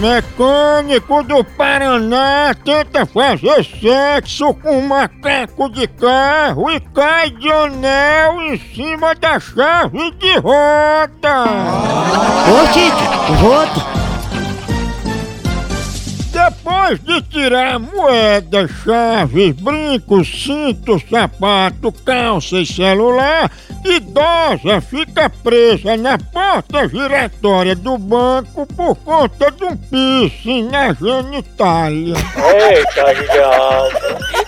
Mecânico do Paraná tenta fazer sexo com um macaco de carro e cai de anel em cima da chave de roda. Ô, Tito, rodo. Depois de tirar moeda, chaves, brincos, cinto, sapato, calça e celular, idosa fica presa na porta giratória do banco por conta de um piercing na genitália. Eita, graça.